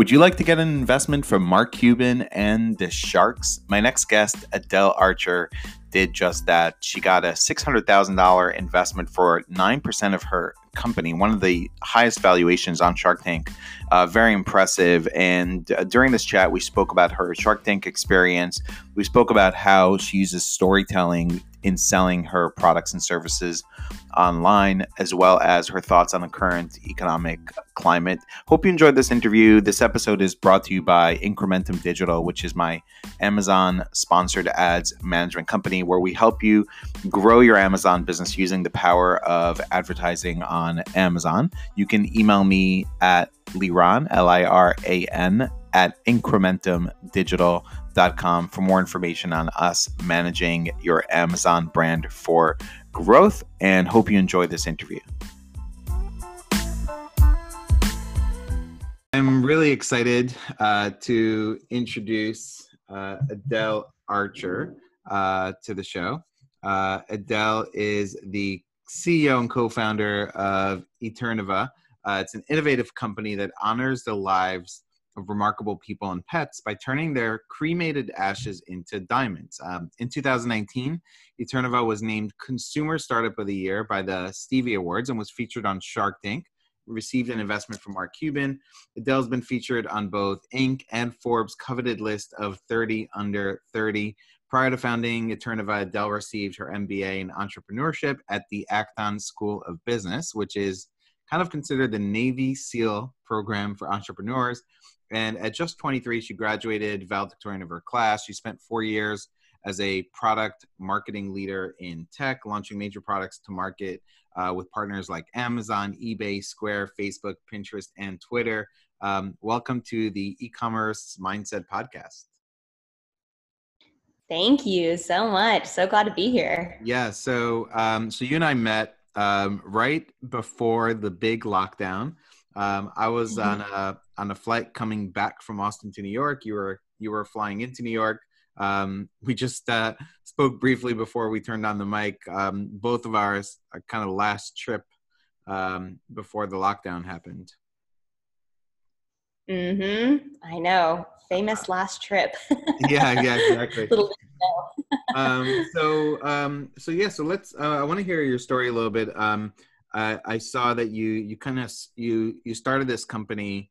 Would you like to get an investment from Mark Cuban and the Sharks? My next guest, Adelle Archer, did just that. She got a $600,000 investment for 9% of her company, one of the highest valuations on Shark Tank. Uh, very impressive. And uh, during this chat, we spoke about her Shark Tank experience. We spoke about how she uses storytelling in selling her products and services online, as well as her thoughts on the current economic climate. Hope you enjoyed this interview. This episode is brought to you by Incrementum Digital, which is my Amazon sponsored ads management company, where we help you grow your Amazon business using the power of advertising on Amazon. You can email me at Liran, L I R A N, at incrementumdigital.com for more information on us managing your Amazon brand for growth and hope you enjoy this interview. I'm really excited uh, to introduce uh, Adelle Archer uh, to the show. Uh, Adelle is the CEO and co founder of Eterneva. Uh, it's an innovative company that honors the lives of remarkable people and pets by turning their cremated ashes into diamonds. Um, in 2019, Eterneva was named Consumer Startup of the Year by the Stevie Awards and was featured on Shark Tank. Received an investment from Mark Cuban. Adelle's been featured on both Inc. and Forbes' coveted list of 30 under 30. Prior to founding Eterneva, Adelle received her MBA in entrepreneurship at the Acton School of Business, which is kind of considered the Navy SEAL program for entrepreneurs. And at just 23, she graduated valedictorian of her class. She spent four years as a product marketing leader in tech, launching major products to market uh, with partners like Amazon, eBay, Square, Facebook, Pinterest, and Twitter. Um, welcome to the e-commerce mindset podcast. Thank you so much. So glad to be here. Yeah. So, um, so you and I met um, right before the big lockdown. Um, I was mm-hmm. on a on a flight coming back from Austin to New York. You were you were flying into New York. Um, we just uh, spoke briefly before we turned on the mic. Um, both of ours a kind of last trip um, before the lockdown happened. Mm-hmm. I know. Famous last trip. yeah, yeah, exactly. Little um, so, um, so yeah. So let's. Uh, I want to hear your story a little bit. Um, I, I saw that you you kind of you you started this company,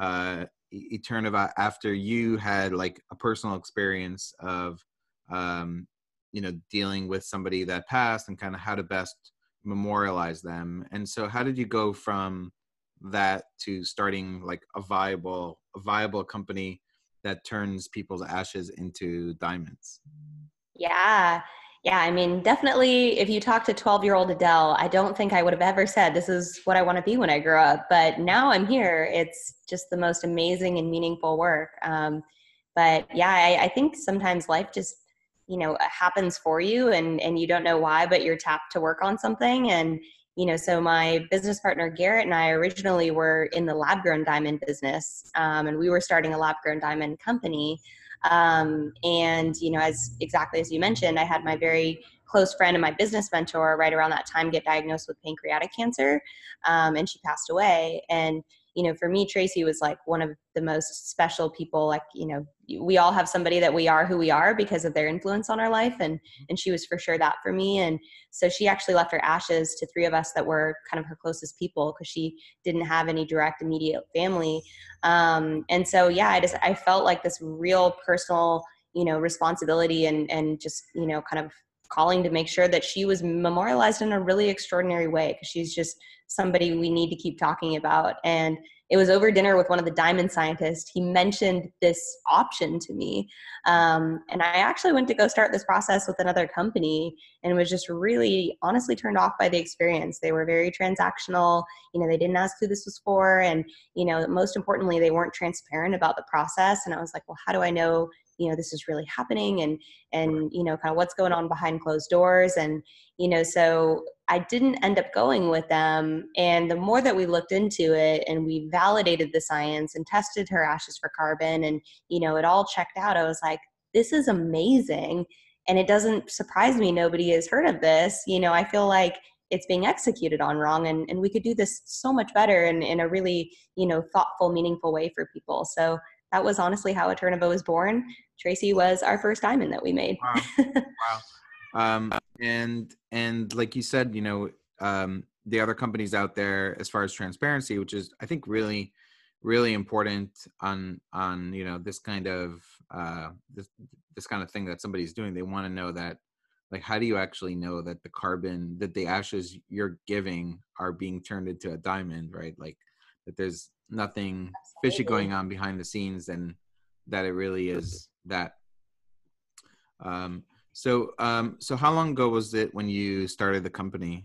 uh, Eterneva, after you had like a personal experience of, um, you know, dealing with somebody that passed and kind of how to best memorialize them. And so, how did you go from that to starting like a viable a viable company that turns people's ashes into diamonds? Yeah. Yeah, I mean, definitely if you talk to 12 year old Adelle, I don't think I would have ever said this is what I want to be when I grow up. But now I'm here. It's just the most amazing and meaningful work. Um, but yeah, I, I think sometimes life just, you know, happens for you and, and you don't know why, but you're tapped to work on something. And, you know, so my business partner Garrett and I originally were in the lab grown diamond business, um, and we were starting a lab grown diamond company. Um, and you know, as exactly as you mentioned, I had my very close friend and my business mentor right around that time get diagnosed with pancreatic cancer, um, and she passed away. And you know, for me, Tracy was like one of the most special people. Like, you know, we all have somebody that we are who we are because of their influence on our life, and and she was for sure that for me. And so she actually left her ashes to three of us that were kind of her closest people because she didn't have any direct immediate family. Um, and so yeah, I just I felt like this real personal, you know, responsibility and and just you know kind of calling to make sure that she was memorialized in a really extraordinary way because she's just somebody we need to keep talking about. And it was over dinner with one of the diamond scientists. He mentioned this option to me. Um, and I actually went to go start this process with another company and was just really honestly turned off by the experience. They were very transactional. You know, they didn't ask who this was for. And, you know, most importantly, they weren't transparent about the process. And I was like, well, how do I know you know this is really happening and and you know kind of what's going on behind closed doors and you know so i didn't end up going with them. And the more that we looked into it and we validated the science and tested her ashes for carbon and you know it all checked out i was like this is amazing. And it doesn't surprise me nobody has heard of this. You know i feel like it's being executed on wrong and, and we could do this so much better and in a really you know thoughtful meaningful way for people. So that was honestly how Eterneva was born. Tracy was our first diamond that we made. Wow, wow. Um, and and like you said you know um, the other companies out there as far as transparency which is i think really really important on on you know this kind of uh this this kind of thing that somebody's doing they want to know that like how do you actually know that the carbon that the ashes you're giving are being turned into a diamond right like that there's nothing Absolutely. fishy going on behind the scenes and that it really is that um so um so how long ago was it when you started the company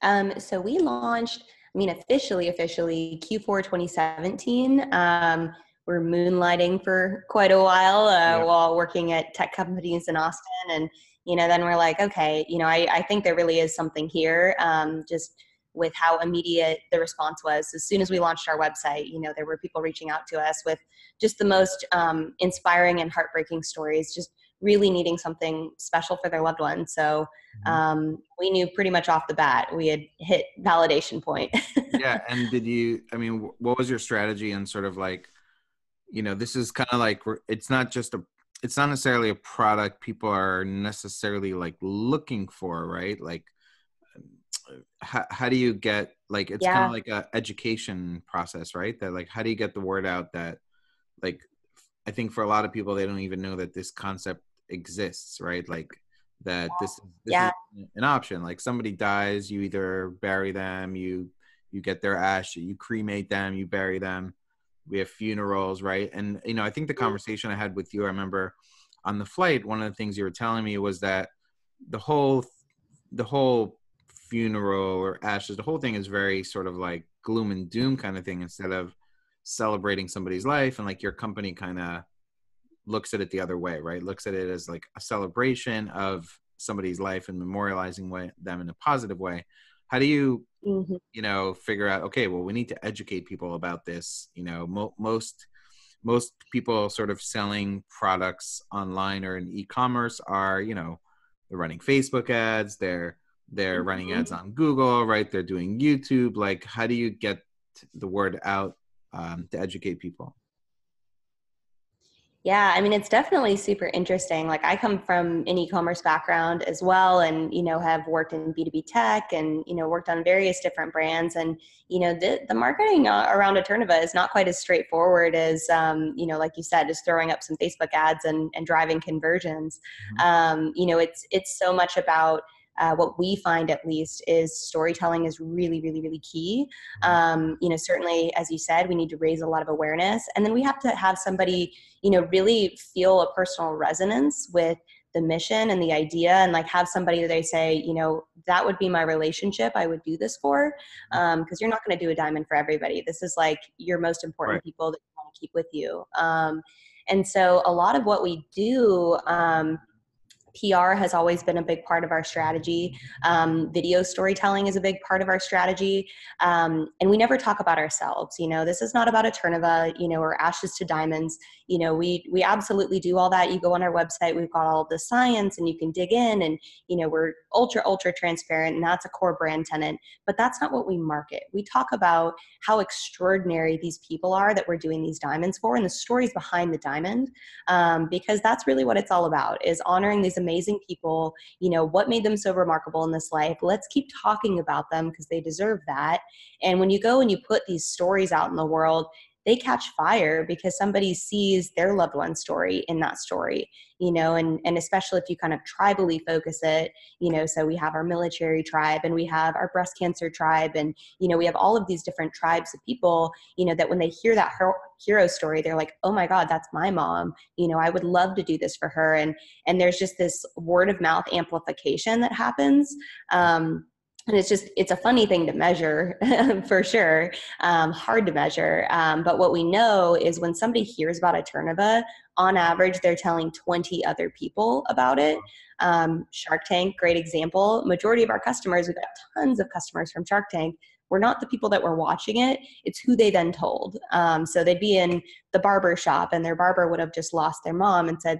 um so we launched i mean officially officially q4 2017 um were moonlighting for quite a while uh, yeah. while working at tech companies in Austin. And, you know, then we're like, okay, you know, I, I think there really is something here. Um, just with how immediate the response was. As soon as we launched our website, you know, there were people reaching out to us with just the most um, inspiring and heartbreaking stories, just really needing something special for their loved one. So mm-hmm. um, we knew pretty much off the bat we had hit validation point. yeah. And did you, I mean, what was your strategy and sort of like, you know this is kind of like it's not just a it's not necessarily a product people are necessarily like looking for right like how, how do you get like it's yeah. kind of like a education process right that like how do you get the word out that like i think for a lot of people they don't even know that this concept exists right? Like that this, this yeah. is an option. Like somebody dies you either bury them you you get their ash you cremate them you bury them. We have funerals right? And you know i think the mm-hmm. conversation i had with you i remember on the flight one of the things you were telling me was that the whole the whole funeral or ashes the whole thing is very sort of like gloom and doom kind of thing instead of celebrating somebody's life and like your company kind of looks at it the other way right? Looks at it as like a celebration of somebody's life and memorializing way, them in a positive way. How do you mm-hmm. you know figure out okay well we need to educate people about this you know mo- most most people sort of selling products online or in e-commerce are you know they're running facebook ads they're they're mm-hmm. running ads on google right? They're doing youtube. Like how do you get the word out um, to educate people yeah, I mean, it's definitely super interesting. Like, I come from an e commerce background as well, and, you know, have worked in B2B tech and, you know, worked on various different brands. And, you know, the, the marketing around Eterneva is not quite as straightforward as, um, you know, like you said, just throwing up some Facebook ads and, and driving conversions. Mm-hmm. Um, you know, it's, it's so much about, uh, what we find at least is storytelling is really really really key mm-hmm. um, you know certainly as you said we need to raise a lot of awareness and then we have to have somebody you know really feel a personal resonance with the mission and the idea and like have somebody that they say you know that would be my relationship i would do this for because mm-hmm. um, you're not going to do a diamond for everybody this is like your most important right. people that you want to keep with you um, and so a lot of what we do um, PR has always been a big part of our strategy. Um, video storytelling is a big part of our strategy. Um, and we never talk about ourselves. You know, this is not about a Eterneva, you know, or ashes to diamonds. You know, we, we absolutely do all that. You go on our website, we've got all the science and you can dig in and, you know, we're ultra, ultra transparent and that's a core brand tenant. But that's not what we market. We talk about how extraordinary these people are that we're doing these diamonds for and the stories behind the diamond um, because that's really what it's all about is honoring these amazing people you know what made them so remarkable in this life let's keep talking about them because they deserve that. And when you go and you put these stories out in the world they catch fire because somebody sees their loved one story in that story you know and and especially if you kind of tribally focus it you know so we have our military tribe and we have our breast cancer tribe and you know we have all of these different tribes of people you know that when they hear that hero story they're like oh my god that's my mom. You know i would love to do this for her. And and there's just this word of mouth amplification that happens um, and it's just it's a funny thing to measure for sure um, hard to measure um, but what we know is when somebody hears about a Eterneva on average they're telling 20 other people about it. Um, shark tank great example. Majority of our customers we've got tons of customers from shark tank. We're not the people that were watching it. It's who they then told. Um, so they'd be in the barber shop and their barber would have just lost their mom and said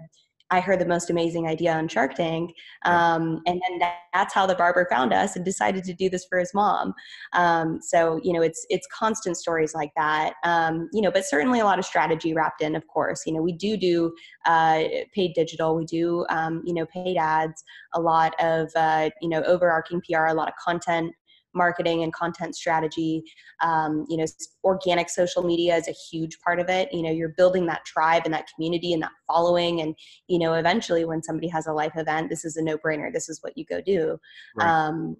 I heard the most amazing idea on Shark Tank. Um, and then that, that's how the barber found us and decided to do this for his mom. Um, so, you know, it's, it's constant stories like that. Um, you know, but certainly a lot of strategy wrapped in, of course, you know, we do do uh, paid digital, we do, um, you know, paid ads, a lot of, uh, you know, overarching PR, a lot of content marketing and content strategy. Um, you know organic social media is a huge part of it. You know you're building that tribe and that community and that following. And you know eventually when somebody has a life event this is a no-brainer. This is what you go do. Right. um,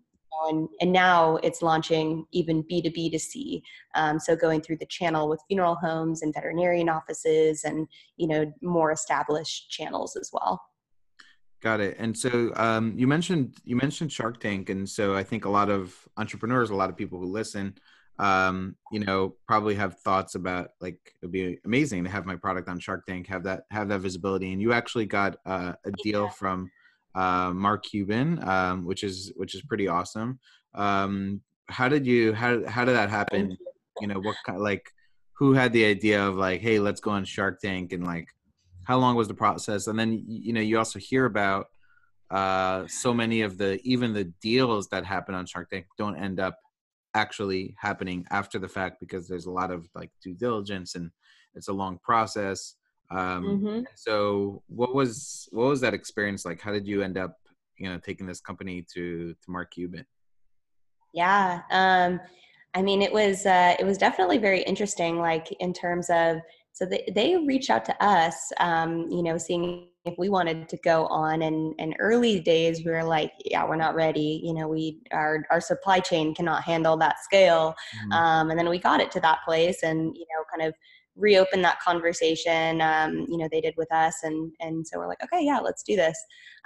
and, and now it's launching even b2b to c. Um, so going through the channel with funeral homes and veterinarian offices and you know more established channels as well Got it. And so um, you mentioned you mentioned Shark Tank, and so I think a lot of entrepreneurs, a lot of people who listen, um, you know, probably have thoughts about like it'd be amazing to have my product on Shark Tank, have that have that visibility. And you actually got uh, a deal yeah. from uh, Mark Cuban, um, which is which is pretty awesome. Um, how did you how how did that happen? You know, what kind like who had the idea of like, hey, let's go on Shark Tank and like how long was the process? And then you know you also hear about uh, so many of the even the deals that happen on shark tank don't end up actually happening after the fact because there's a lot of like due diligence and it's a long process. Um, mm-hmm. so what was what was that experience like? How did you end up you know taking this company to to mark cuban? Yeah um i mean it was uh it was definitely very interesting like in terms of so they, they reached out to us um, you know seeing if we wanted to go on and in early days we were like yeah we're not ready. You know we our our supply chain cannot handle that scale. Mm-hmm. um, and then we got it to that place and you know kind of reopened that conversation um, you know they did with us and and so we're like okay yeah let's do this.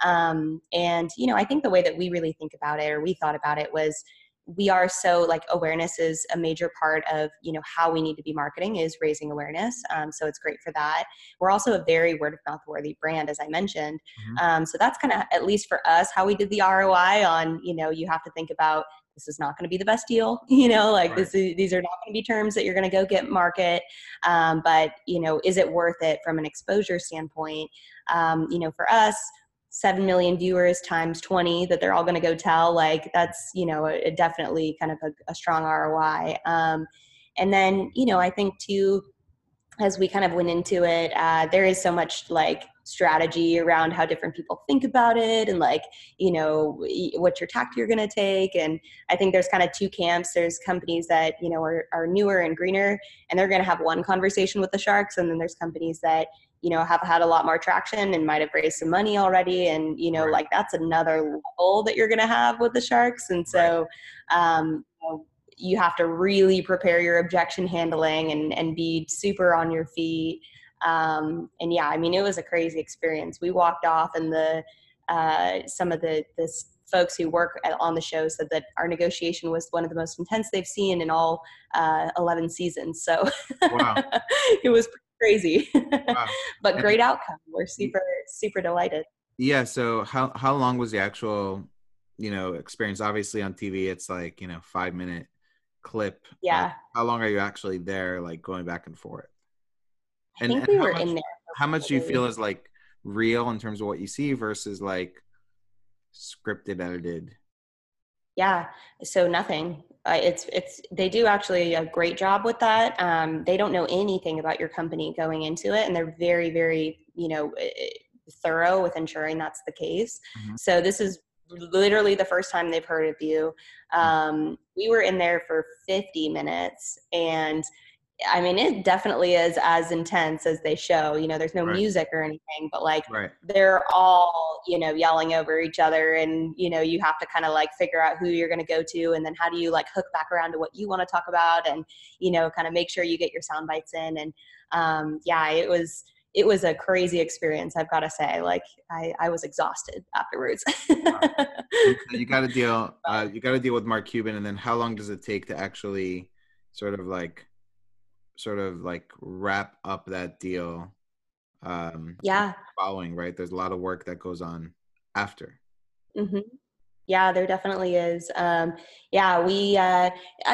Um, and you know i think the way that we really think about it or we thought about it was we are so like awareness is a major part of you know how we need to be marketing is raising awareness um, so it's great for that we're also a very word of mouth worthy brand as i mentioned mm-hmm. um, so that's kind of at least for us how we did the roi on you know you have to think about this is not going to be the best deal you know like right. this is, these are not going to be terms that you're going to go get market um, but you know is it worth it from an exposure standpoint um, you know for us 7 million viewers times 20 that they're all going to go tell like that's you know a, a definitely kind of a, a strong roi um, and then you know i think too as we kind of went into it uh, there is so much like strategy around how different people think about it and like you know what your tact you're going to take. And i think there's kind of two camps. There's companies that you know are, are newer and greener and they're going to have one conversation with the sharks and then there's companies that you know have had a lot more traction and might have raised some money already and you know right. like that's another level that you're going to have with the sharks and so right. um, you, know, you have to really prepare your objection handling and and be super on your feet um, and yeah i mean it was a crazy experience we walked off and the uh, some of the folks who work at, on the show said that our negotiation was one of the most intense they've seen in all uh, 11 seasons so wow. it was crazy wow. but great outcome. We're super super delighted. Yeah so how how long was the actual you know experience? Obviously on tv it's like you know five minute clip yeah. uh, how long are you actually there like going back and forth? And, I think we were much, in there how much do you feel is like real in terms of what you see versus like scripted edited? Yeah so nothing uh, it's it's they do actually a great job with that um, they don't know anything about your company going into it and they're very very you know eh, eh, thorough with ensuring that's the case mm-hmm. so this is literally the first time they've heard of you mm-hmm. um, we were in there for 50 minutes and I mean, it definitely is as intense as they show. You know, there's no right. music or anything, but like right. they're all, you know, yelling over each other, and you know, you have to kind of like figure out who you're going to go to, and then how do you like hook back around to what you want to talk about, and you know, kind of make sure you get your sound bites in. And um, yeah, it was it was a crazy experience. I've got to say, like I, I was exhausted afterwards. you got to deal, uh, you got to deal with Mark Cuban, and then how long does it take to actually sort of like sort of like wrap up that deal um yeah. following right? There's a lot of work that goes on after. Mm-hmm. yeah there definitely is. Um yeah we uh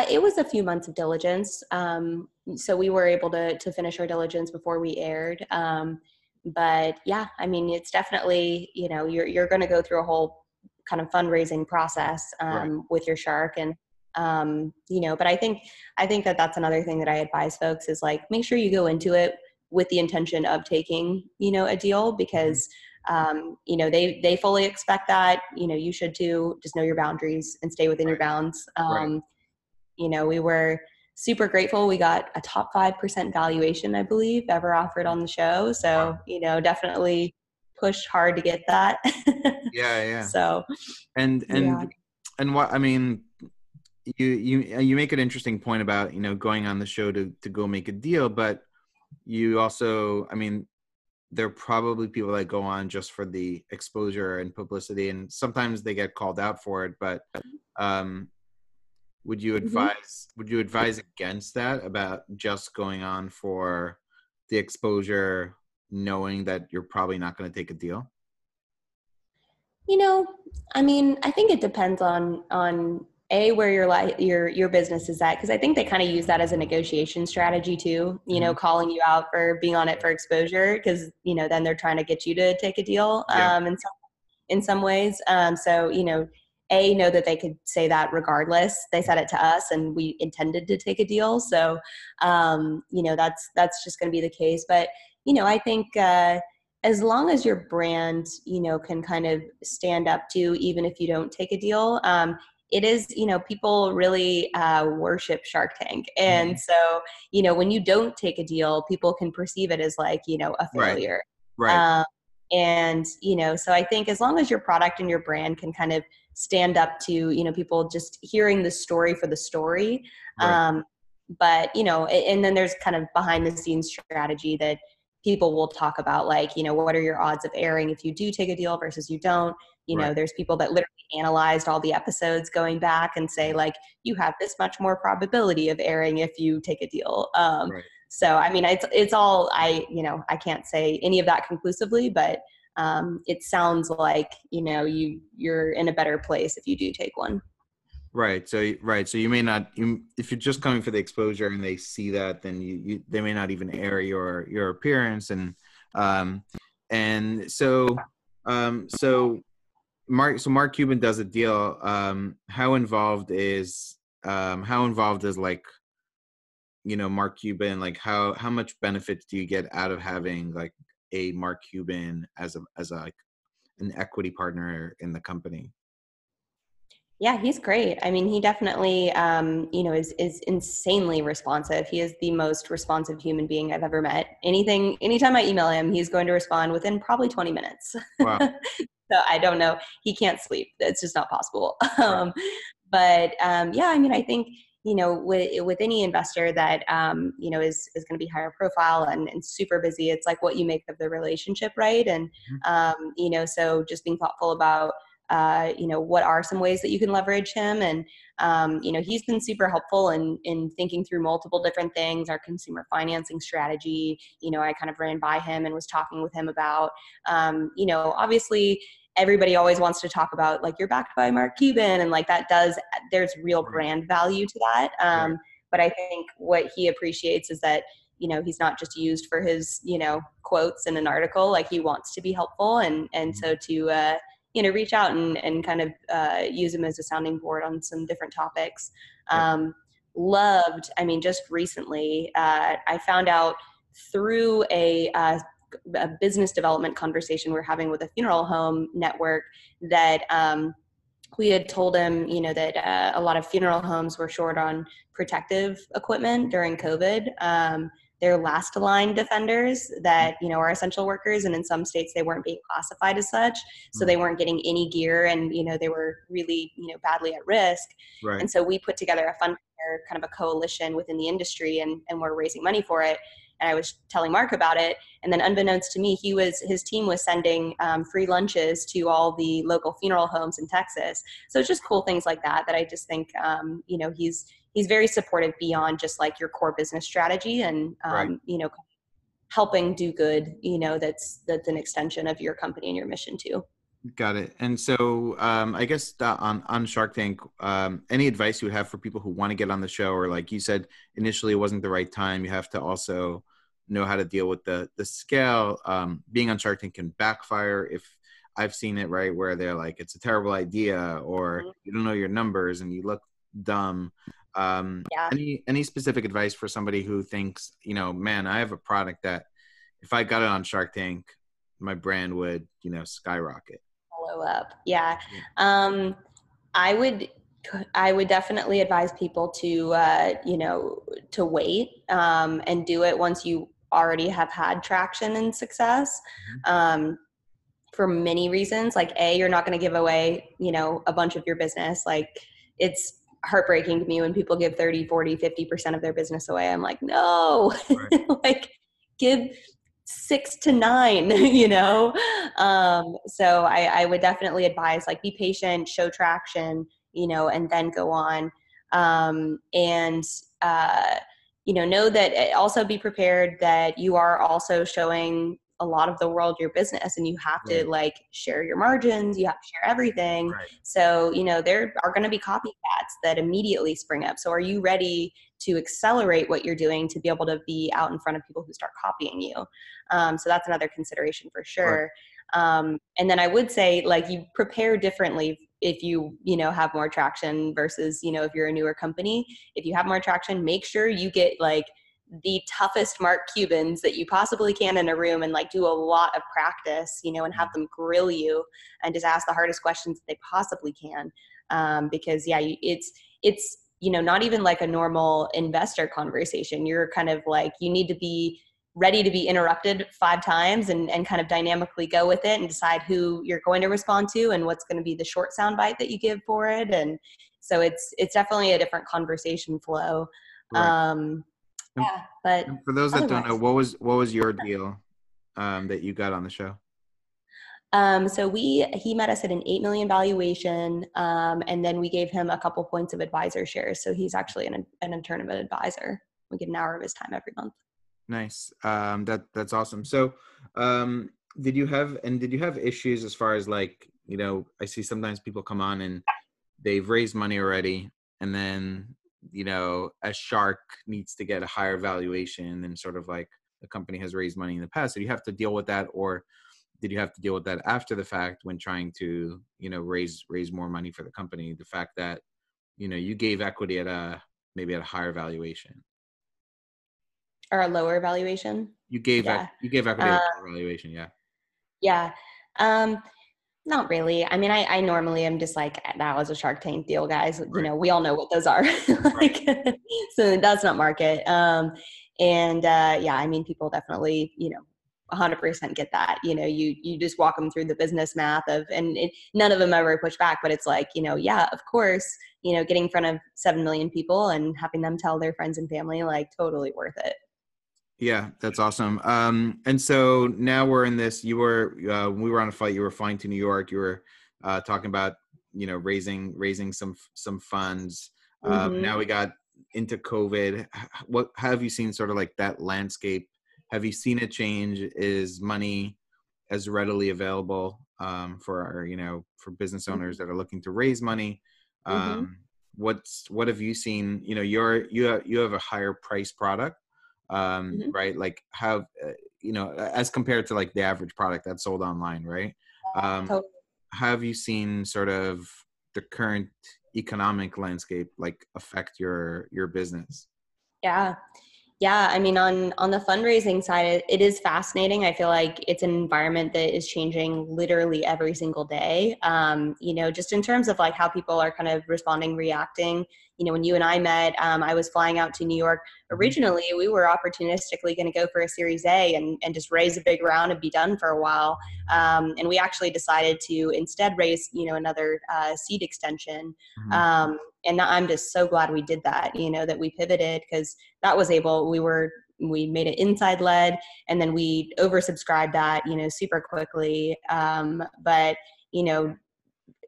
it was a few months of diligence. Um so we were able to to finish our diligence before we aired. Um but yeah, I mean, it's definitely you know you're you're going to go through a whole kind of fundraising process um, right. with your shark and um, you know but i think i think that that's another thing that i advise folks is like make sure you go into it with the intention of taking you know a deal mm-hmm. because um, you know they they fully expect that you know you should too just know your boundaries and stay within right. your bounds um, right. you know we were super grateful we got a top 5% valuation i believe ever offered on the show so you know definitely pushed hard to get that yeah yeah so and and yeah. and what i mean you you you make an interesting point about you know going on the show to to go make a deal but you also i mean there are probably people that go on just for the exposure and publicity and sometimes they get called out for it but um, would you mm-hmm. advise mm-hmm. would you advise against that about just going on for the exposure knowing that you're probably not going to take a deal you know i mean i think it depends on on a where your li- your your business is at because i think they kind of use that as a negotiation strategy too you mm-hmm. know calling you out for being on it for exposure because you know then they're trying to get you to take a deal yeah. um in some in some ways um so you know a know that they could say that regardless they said it to us and we intended to take a deal so um you know that's that's just going to be the case but you know i think uh as long as your brand you know can kind of stand up to even if you don't take a deal um, it is you know people really uh, worship shark tank and mm-hmm. so you know when you don't take a deal people can perceive it as like you know a failure right, right. Um, and you know so i think as long as your product and your brand can kind of stand up to you know people just hearing the story for the story right. um, but you know and then there's kind of behind the scenes strategy that people will talk about like you know what are your odds of airing if you do take a deal versus you don't? You know there's people that literally analyzed all the episodes going back and say like you have this much more probability of airing if you take a deal. Um, right. so i mean it's it's all i you know i can't say any of that conclusively but um, it sounds like you know you you're in a better place if you do take one right so right so you may not you if you're just coming for the exposure and they see that then you, you they may not even air your your appearance and um and so um so mark so mark cuban does a deal um how involved is um how involved is like you know mark cuban like how how much benefits do you get out of having like a Mark Cuban as a as a like an equity partner in the company? Yeah, he's great. I mean, he definitely, um, you know, is is insanely responsive. He is the most responsive human being I've ever met. Anything, anytime I email him, he's going to respond within probably 20 minutes. Wow. so I don't know. He can't sleep. It's just not possible. Right. Um, but um, yeah, I mean, I think you know with with any investor that um, you know is is going to be higher profile and, and super busy it's like what you make of the relationship right and mm-hmm. um, you know so just being thoughtful about uh, you know what are some ways that you can leverage him and um, you know he's been super helpful in in thinking through multiple different things our consumer financing strategy you know i kind of ran by him and was talking with him about um, you know obviously everybody always wants to talk about like you're backed by Mark Cuban and like that does there's real brand value to that. Um, But I think what he appreciates is that you know he's not just used for his you know quotes in an article. Like he wants to be helpful and and so to uh, you know reach out and and kind of uh, use them as a sounding board on some different topics. Um, loved. I mean, just recently uh, I found out through a uh, a business development conversation we're having with a funeral home network that um, we had told him, you know, that uh, a lot of funeral homes were short on protective equipment during COVID. Um, they're last line defenders that you know are essential workers, and in some states they weren't being classified as such, so they mm. weren't getting any gear, and you know they were really you know badly at risk. Right. And so we put together a fund kind of a coalition within the industry, and and we're raising money for it and I was telling Mark about it. And then, unbeknownst to me, he was his team was sending um, free lunches to all the local funeral homes in Texas. So it's just cool things like that that I just think um, you know he's he's very supportive beyond just like your core business strategy and um, right. you know helping do good. You know that's that's an extension of your company and your mission too. Got it. And so, um, I guess on on Shark Tank, um, any advice you would have for people who want to get on the show, or like you said initially, it wasn't the right time. You have to also know how to deal with the the scale. Um, being on Shark Tank can backfire if I've seen it right where they're like it's a terrible idea or mm-hmm. you don't know your numbers and you look dumb. Um, yeah. Any any specific advice for somebody who thinks you know, man, I have a product that if I got it on Shark Tank, my brand would you know skyrocket. Blow up, yeah. yeah. Um, I would I would definitely advise people to, uh, you know, to wait um, and do it once you already have had traction and success. Mm-hmm. Um, for many reasons, like a, you're not going to give away, you know, a bunch of your business. Like it's heartbreaking to me when people give 30, 40, 50% of their business away. I'm like, no, right. like give six to nine you know um, so I, I, would definitely advise like be patient show traction you know, and then go on. Um, and, uh, you know, know that eh, also be prepared that you are also showing a lot of the world your business and you have right. to like share your margins you have to share everything right. so you know there are going to be copycats that immediately spring up so are you ready to accelerate what you're doing to be able to be out in front of people who start copying you um, so that's another consideration for sure right. um, and then i would say like you prepare differently if you you know have more traction versus you know if you're a newer company if you have more traction make sure you get like the toughest mark cubans that you possibly can in a room and like do a lot of practice you know and have them grill you and just ask the hardest questions that they possibly can um, because yeah it's it's you know not even like a normal investor conversation. You're kind of like you need to be ready to be interrupted five times and, and kind of dynamically go with it and decide who you're going to respond to and what's going to be the short sound bite that you give for it. And so it's it's definitely a different conversation flow. Right. um yeah but and for those that don't know what was what was your deal um that you got on the show um, so we he met us at an eight million valuation, um, and then we gave him a couple points of advisor shares. So he's actually an an intern of an advisor. We get an hour of his time every month. Nice. Um, that that's awesome. So, um, did you have and did you have issues as far as like you know? I see sometimes people come on and they've raised money already, and then you know a shark needs to get a higher valuation and sort of like the company has raised money in the past. So you have to deal with that, or did you have to deal with that after the fact when trying to you know raise raise more money for the company? The fact that you know you gave equity at a maybe at a higher valuation or a lower valuation. You gave yeah. you gave equity uh, valuation, yeah. Yeah. Um, not really. I mean, I, I normally am just like that was a Shark Tank deal, guys. Right. You know, we all know what those are. like, right. so that's not market. Um, and uh, yeah, I mean, people definitely, you know, 100% get that. You know, you you just walk them through the business math of, and it, none of them ever push back. But it's like, you know, yeah, of course, you know, getting in front of seven million people and having them tell their friends and family, like, totally worth it. Yeah, that's awesome. Um, and so now we're in this. You were uh, we were on a flight. You were flying to New York. You were uh, talking about you know raising raising some some funds. Um, mm-hmm. Now we got into COVID. What have you seen? Sort of like that landscape. Have you seen a change? Is money as readily available um, for our, you know for business mm-hmm. owners that are looking to raise money? Mm-hmm. Um, mm-hmm. What's what have you seen? You know, you're you have, you have a higher price product um, mm-hmm. right? Like how uh, you know as compared to like the average product that's sold online, right? Um, totally. Have you seen sort of the current economic landscape like affect your your business? Yeah, yeah i mean on on the fundraising side it, it is fascinating i feel like it's an environment that is changing literally every single day um, you know just in terms of like how people are kind of responding reacting you know when you and i met um, i was flying out to new york mm-hmm. originally we were opportunistically going to go for a series a and, and just raise a big round and be done for a while um, and we actually decided to instead raise you know another uh, seed extension mm-hmm. um, and i'm just so glad we did that you know that we pivoted because that was able we were we made it inside lead and then we oversubscribed that you know super quickly um, but you know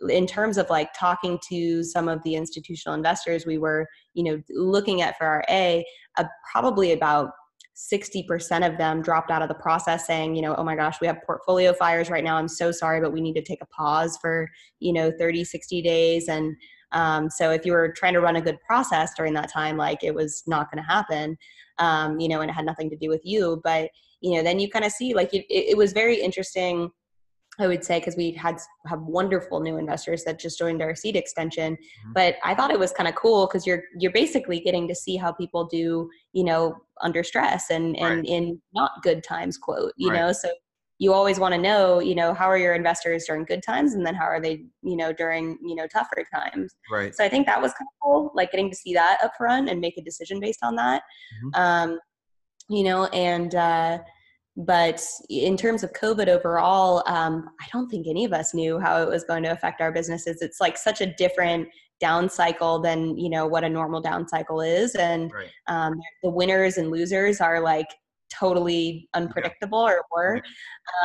in terms of like talking to some of the institutional investors we were you know looking at for our a uh, probably about 60% of them dropped out of the process saying, you know, oh my gosh, we have portfolio fires right now. I'm so sorry, but we need to take a pause for, you know, 30, 60 days. And Um, so if you were trying to run a good process during that time, like it was not going to happen, um, you know, and it had nothing to do with you. But you know, then you kind of see like it, it was very interesting I would say because we had have wonderful new investors that just joined our seed extension. Mm-hmm. But I thought it was kind of cool because you're you're basically getting to see how people do, you know, under stress and and right. in not good times. Quote, you right. know, so you always want to know, you know, how are your investors during good times, and then how are they, you know, during you know tougher times. Right. So I think that was kind of cool, like getting to see that up front and make a decision based on that. Mm-hmm. Um, you know, and. uh but in terms of COVID overall, um, I don't think any of us knew how it was going to affect our businesses. It's like such a different down cycle than you know what a normal down cycle is, and right. um, the winners and losers are like totally unpredictable yeah. or were.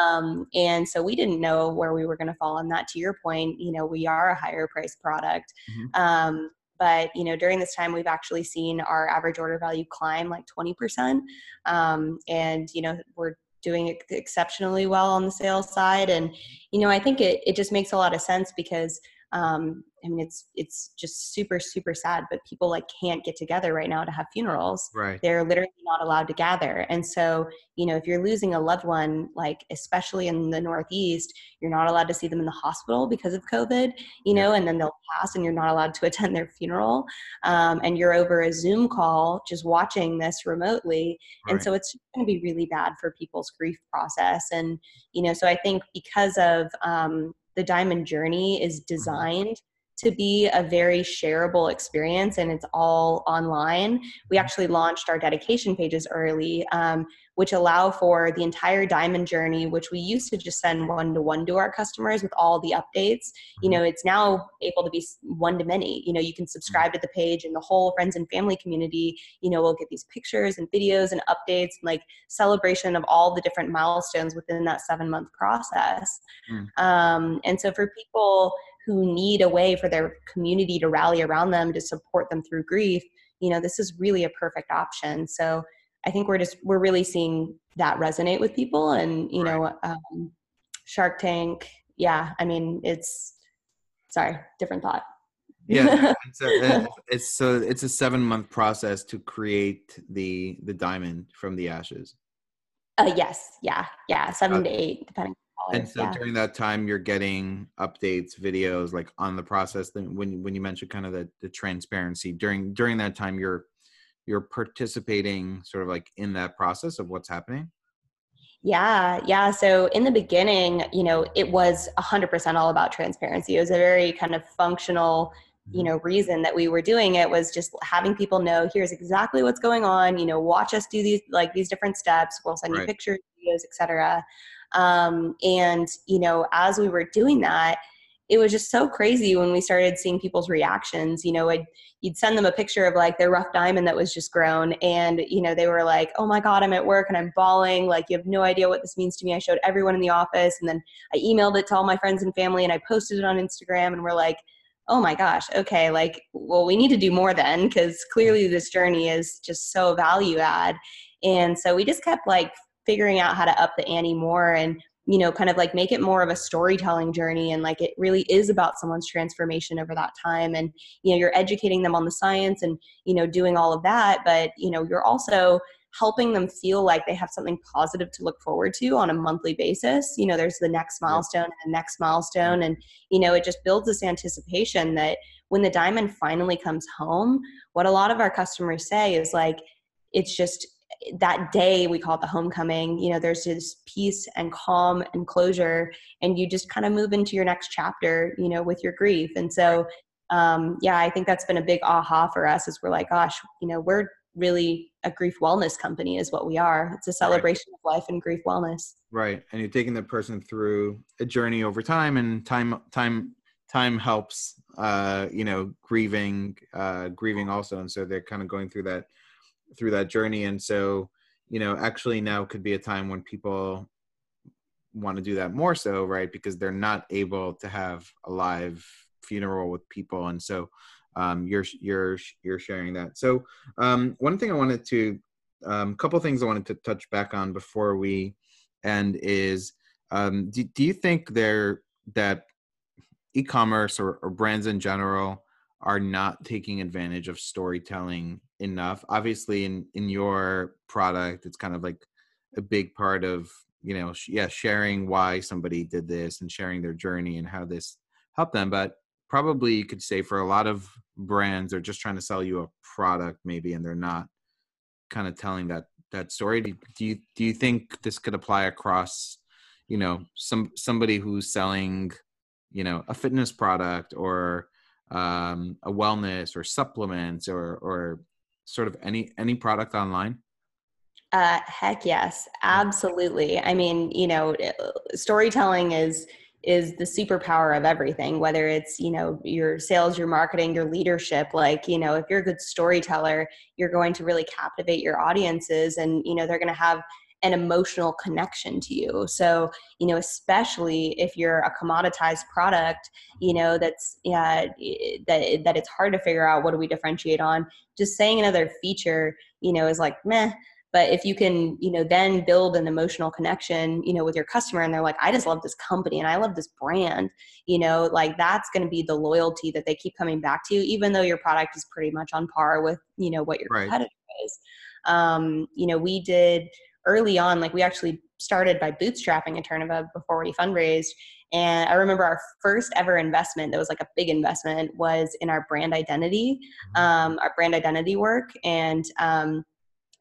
Um, and so we didn't know where we were going to fall on that. To your point, you know, we are a higher price product. Mm-hmm. Um, but you know during this time we've actually seen our average order value climb like 20% um, and you know we're doing exceptionally well on the sales side. And you know i think it, it just makes a lot of sense because um, I mean, it's it's just super super sad, but people like can't get together right now to have funerals. Right. They're literally not allowed to gather, and so you know, if you're losing a loved one, like especially in the Northeast, you're not allowed to see them in the hospital because of COVID. You know, and then they'll pass, and you're not allowed to attend their funeral, um, and you're over a Zoom call just watching this remotely, right. and so it's going to be really bad for people's grief process. And you know, so I think because of um, the diamond journey is mm-hmm. designed to be a very shareable experience and it's all online. We mm-hmm. actually launched our dedication pages early, um, which allow for the entire diamond journey, which we used to just send one to one to our customers with all the updates. You mm-hmm. know, it's now able to be one to many. You know, you can subscribe to the page and the whole friends and family community, you know, will get these pictures and videos and updates and like celebration of all the different milestones within that seven month process. Mm. Um, and so for people, who need a way for their community to rally around them to support them through grief you know this is really a perfect option. So i think we're just we're really seeing that resonate with people and you right. know um, shark tank yeah i mean it's sorry different thought. Yeah it's, a, it's so it's a seven month process to create the the diamond from the ashes. Uh yes yeah yeah seven to eight depending and so yeah. during that time you're getting updates videos like on the process then when when you mentioned kind of the, the transparency during during that time you're you're participating sort of like in that process of what's happening yeah yeah so in the beginning you know it was 100% all about transparency it was a very kind of functional you mm-hmm. know reason that we were doing it was just having people know here's exactly what's going on you know watch us do these like these different steps we'll send right. you pictures videos etc um, and, you know, as we were doing that, it was just so crazy when we started seeing people's reactions. You know, I'd, you'd send them a picture of like their rough diamond that was just grown, and you know, they were like, "Oh my God, I'm at work and I'm bawling. Like, you have no idea what this means to me." I showed everyone in the office, and then I emailed it to all my friends and family, and I posted it on Instagram, and we're like, "Oh my gosh, okay, like, well, we need to do more then, because clearly this journey is just so value add." And so we just kept like figuring out how to up the ante more and you know kind of like make it more of a storytelling journey. And like it really is about someone's transformation over that time. And you know you're educating them on the science and you know doing all of that. But you know you're also helping them feel like they have something positive to look forward to on a monthly basis. You know there's the next milestone and the next milestone. And you know it just builds this anticipation that when the diamond finally comes home what a lot of our customers say is like it's just that day we call it the homecoming you know there's this peace and calm and closure and you just kind of move into your next chapter you know with your grief. And so um, yeah i think that's been a big aha for us is we're like gosh you know we're really a grief wellness company is what we are. It's a celebration right. of life and grief wellness. Right and you're taking the person through a journey over time and time time time helps uh you know grieving uh grieving also and so they're kind of going through that through that journey. And so you know actually now could be a time when people want to do that more so right? Because they're not able to have a live funeral with people. And so um, you're you're you're sharing that. So um, one thing i wanted to a um, couple things i wanted to touch back on before we end is um, do, do you think there that e-commerce or, or brands in general are not taking advantage of storytelling enough. Obviously in in your product it's kind of like a big part of you know sh- yeah sharing why somebody did this and sharing their journey and how this helped them but probably you could say for a lot of brands they're just trying to sell you a product maybe and they're not kind of telling that that story. Do, do you do you think this could apply across you know some somebody who's selling you know a fitness product or um, a wellness or supplements or or sort of any any product online? Uh, heck yes absolutely. I mean you know storytelling is is the superpower of everything whether it's you know your sales your marketing your leadership like you know if you're a good storyteller you're going to really captivate your audiences and you know they're going to have an emotional connection to you. So you know especially if you're a commoditized product you know that's yeah that that it's hard to figure out what do we differentiate on. Just saying another feature you know is like meh. But if you can you know then build an emotional connection you know with your customer and they're like i just love this company and i love this brand you know like that's going to be the loyalty that they keep coming back to you even though your product is pretty much on par with you know what your right. competitor is. Um, you know we did early on like we actually started by bootstrapping a Eterneva before we fundraised and I remember our first ever investment that was like a big investment was in our brand identity, mm-hmm. um, our brand identity work. And um,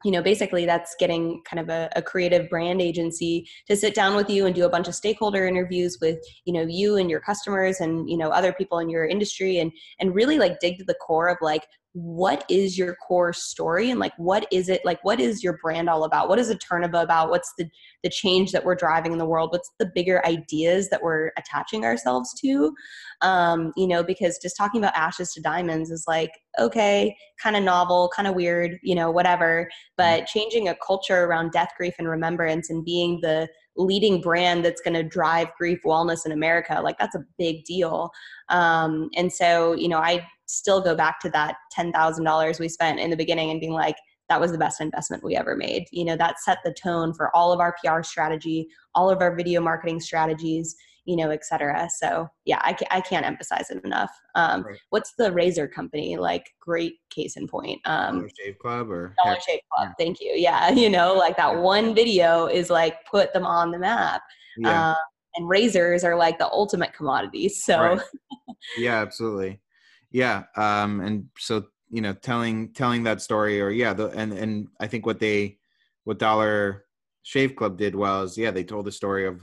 you know basically that's getting kind of a, a, creative brand agency to sit down with you and do a bunch of stakeholder interviews with you know you and your customers and you know other people in your industry and and really like dig to the core of like what is your core story? And like what is it like what is your brand all about? What is Eterneva about? What's the the change that we're driving in the world? What's the bigger ideas that we're attaching ourselves to? Um you know because just talking about ashes to diamonds is like okay kind of novel kind of weird you know whatever. But mm-hmm. changing a culture around death grief and remembrance and being the leading brand that's going to drive grief wellness in america like that's a big deal. Um, and so you know i still go back to that $10,000 we spent in the beginning and being like, that was the best investment we ever made. You know, that set the tone for all of our PR strategy, all of our video marketing strategies, you know, et cetera. So yeah, I, I can't emphasize it enough. Um, right. What's the razor company? Like great case in point. Um, Dollar Shave Club or Dollar Shave Club. Yeah. Thank you. Yeah. You know, like that one video is like put them on the map. Yeah. Uh, and razors are like the ultimate commodity. So right. yeah, absolutely yeah um and so you know telling telling that story or yeah the, and and i think what they what dollar shave club did was yeah they told the story of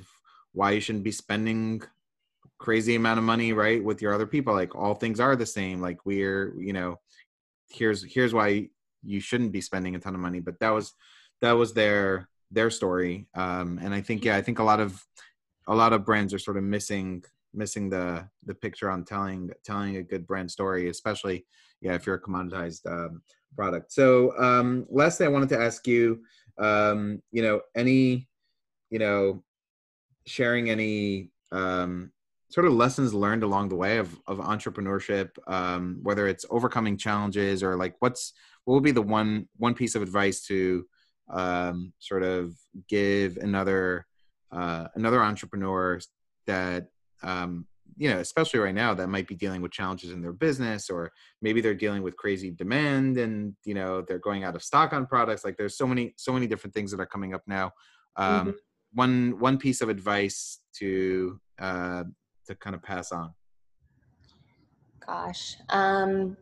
why you shouldn't be spending crazy amount of money right with your other people like all things are the same like we're you know here's here's why you shouldn't be spending a ton of money but that was that was their their story um and i think yeah i think a lot of a lot of brands are sort of missing missing the the picture on telling telling a good brand story, especially yeah if you're a commoditized um, product. So um, lastly, I wanted to ask you, um, you know, any you know sharing any um, sort of lessons learned along the way of of entrepreneurship, um, whether it's overcoming challenges or like what's what would be the one one piece of advice to um, sort of give another uh, another entrepreneur that um, you know, especially right now, that might be dealing with challenges in their business, or maybe they're dealing with crazy demand, and you know, they're going out of stock on products. Like, there's so many, so many different things that are coming up now. Um, mm-hmm. One, one piece of advice to uh, to kind of pass on. Gosh, um,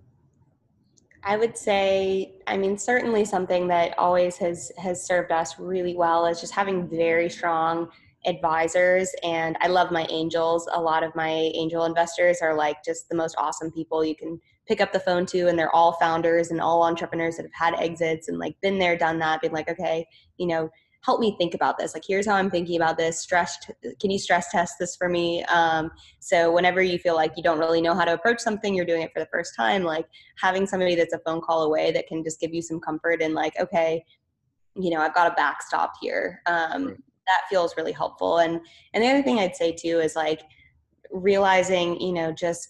I would say, I mean, certainly something that always has has served us really well is just having very strong advisors and I love my angels. A lot of my angel investors are like just the most awesome people you can pick up the phone to and they're all founders and all entrepreneurs that have had exits and like been there done that being like okay you know help me think about this. Like here's how i'm thinking about this. Stress can you stress test this for me? Um, so whenever you feel like you don't really know how to approach something you're doing it for the first time like having somebody that's a phone call away that can just give you some comfort and like okay you know i've got a backstop here. Um, that feels really helpful. And and the other thing i'd say too is like realizing you know just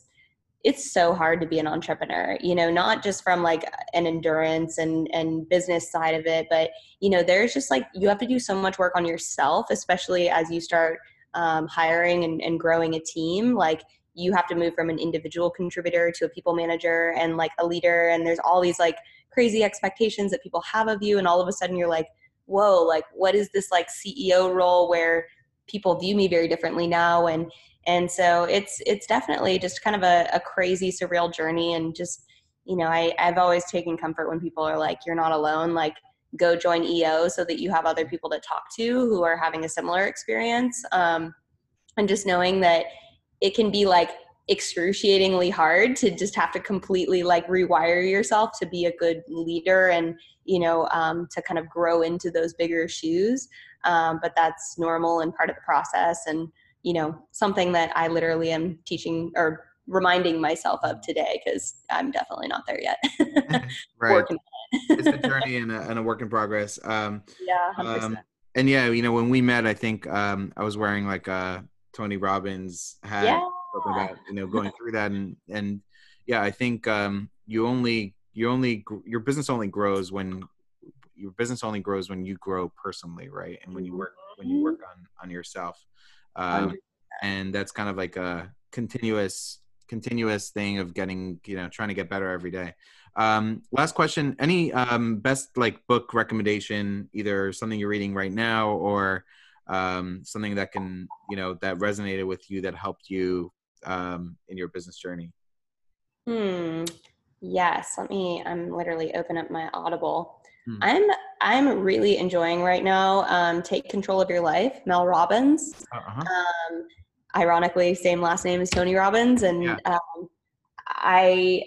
it's so hard to be an entrepreneur you know not just from like an endurance and and business side of it but you know there's just like you have to do so much work on yourself especially as you start um, hiring and, and growing a team. Like you have to move from an individual contributor to a people manager and like a leader. And there's all these like crazy expectations that people have of you. And all of a sudden you're like whoa like what is this like ceo role where people view me very differently now? And and so it's it's definitely just kind of a, a crazy surreal journey and just you know I, i've always taken comfort when people are like you're not alone like go join eo so that you have other people to talk to who are having a similar experience. Um, and just knowing that it can be like excruciatingly hard to just have to completely like rewire yourself to be a good leader and you know um, to kind of grow into those bigger shoes. Um, but that's normal and part of the process and you know something that i literally am teaching or reminding myself of today because i'm definitely not there yet. Right. It's a journey and a, and a work in progress. Um, yeah um, and yeah you know when we met i think um, i was wearing like a tony robbins hat. Yeah about you know going through that and and yeah i think um you only you only your business only grows when your business only grows when you grow personally right? And when you work when you work on on yourself. Um and that's kind of like a continuous continuous thing of getting you know trying to get better every day. Um last question any um best like book recommendation either something you're reading right now or um something that can you know that resonated with you that helped you um, in your business journey? Hmm. Yes. Let me. I'm literally open up my Audible. Hmm. I'm I'm really enjoying right now. Um, Take control of your life, Mel Robbins. Uh-huh. Um, ironically, same last name as Tony Robbins, and yeah. um, I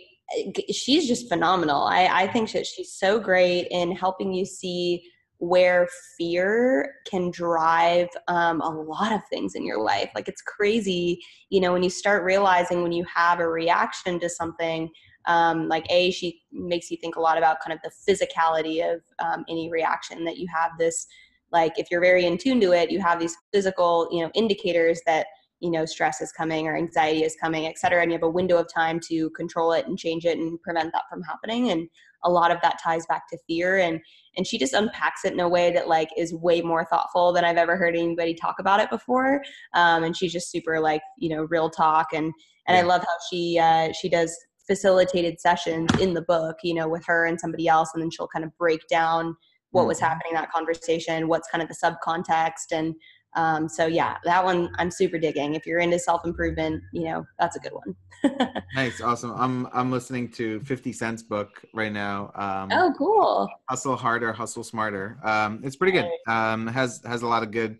she's just phenomenal. I, I think that she's so great in helping you see where fear can drive um, a lot of things in your life. Like it's crazy, you know, when you start realizing when you have a reaction to something, um, like A, she makes you think a lot about kind of the physicality of um, any reaction that you have this, like if you're very in tune to it, you have these physical, you know, indicators that you know stress is coming or anxiety is coming et cetera and you have a window of time to control it and change it and prevent that from happening and a lot of that ties back to fear and and she just unpacks it in a way that like is way more thoughtful than i've ever heard anybody talk about it before um, and she's just super like you know real talk and and yeah. i love how she uh, she does facilitated sessions in the book you know with her and somebody else and then she'll kind of break down what mm-hmm. was happening in that conversation what's kind of the subcontext and um, so yeah, that one I'm super digging. If you're into self improvement, you know that's a good one. nice, awesome. I'm I'm listening to 50 Cent's book right now. Um, oh, cool. Hustle harder, hustle smarter. Um, it's pretty good. Um, has has a lot of good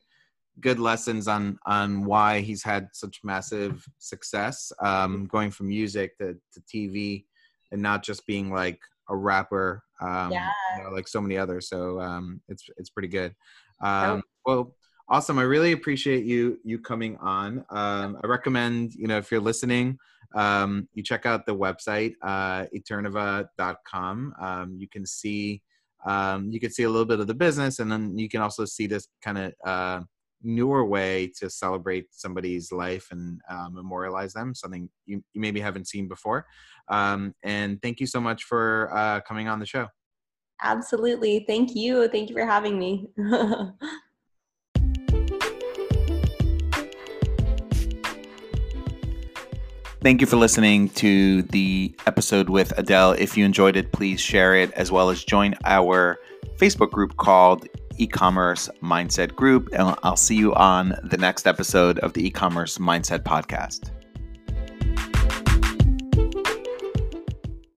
good lessons on on why he's had such massive success um, going from music to, to TV and not just being like a rapper um, yeah. You know, like so many others. So um, it's it's pretty good. Um, oh. Well Awesome. I really appreciate you you coming on. Um, I recommend, you know, if you're listening, um, you check out the website, uh, eterneva.com. Um, you can see um, you can see a little bit of the business, and then you can also see this kind of uh, newer way to celebrate somebody's life and uh, memorialize them, something you, you maybe haven't seen before. Um, and thank you so much for uh, coming on the show. Absolutely. Thank you. Thank you for having me. Thank you for listening to the episode with Adelle. If you enjoyed it, please share it as well as join our Facebook group called E-commerce Mindset Group. And I'll see you on the next episode of the E-commerce Mindset Podcast.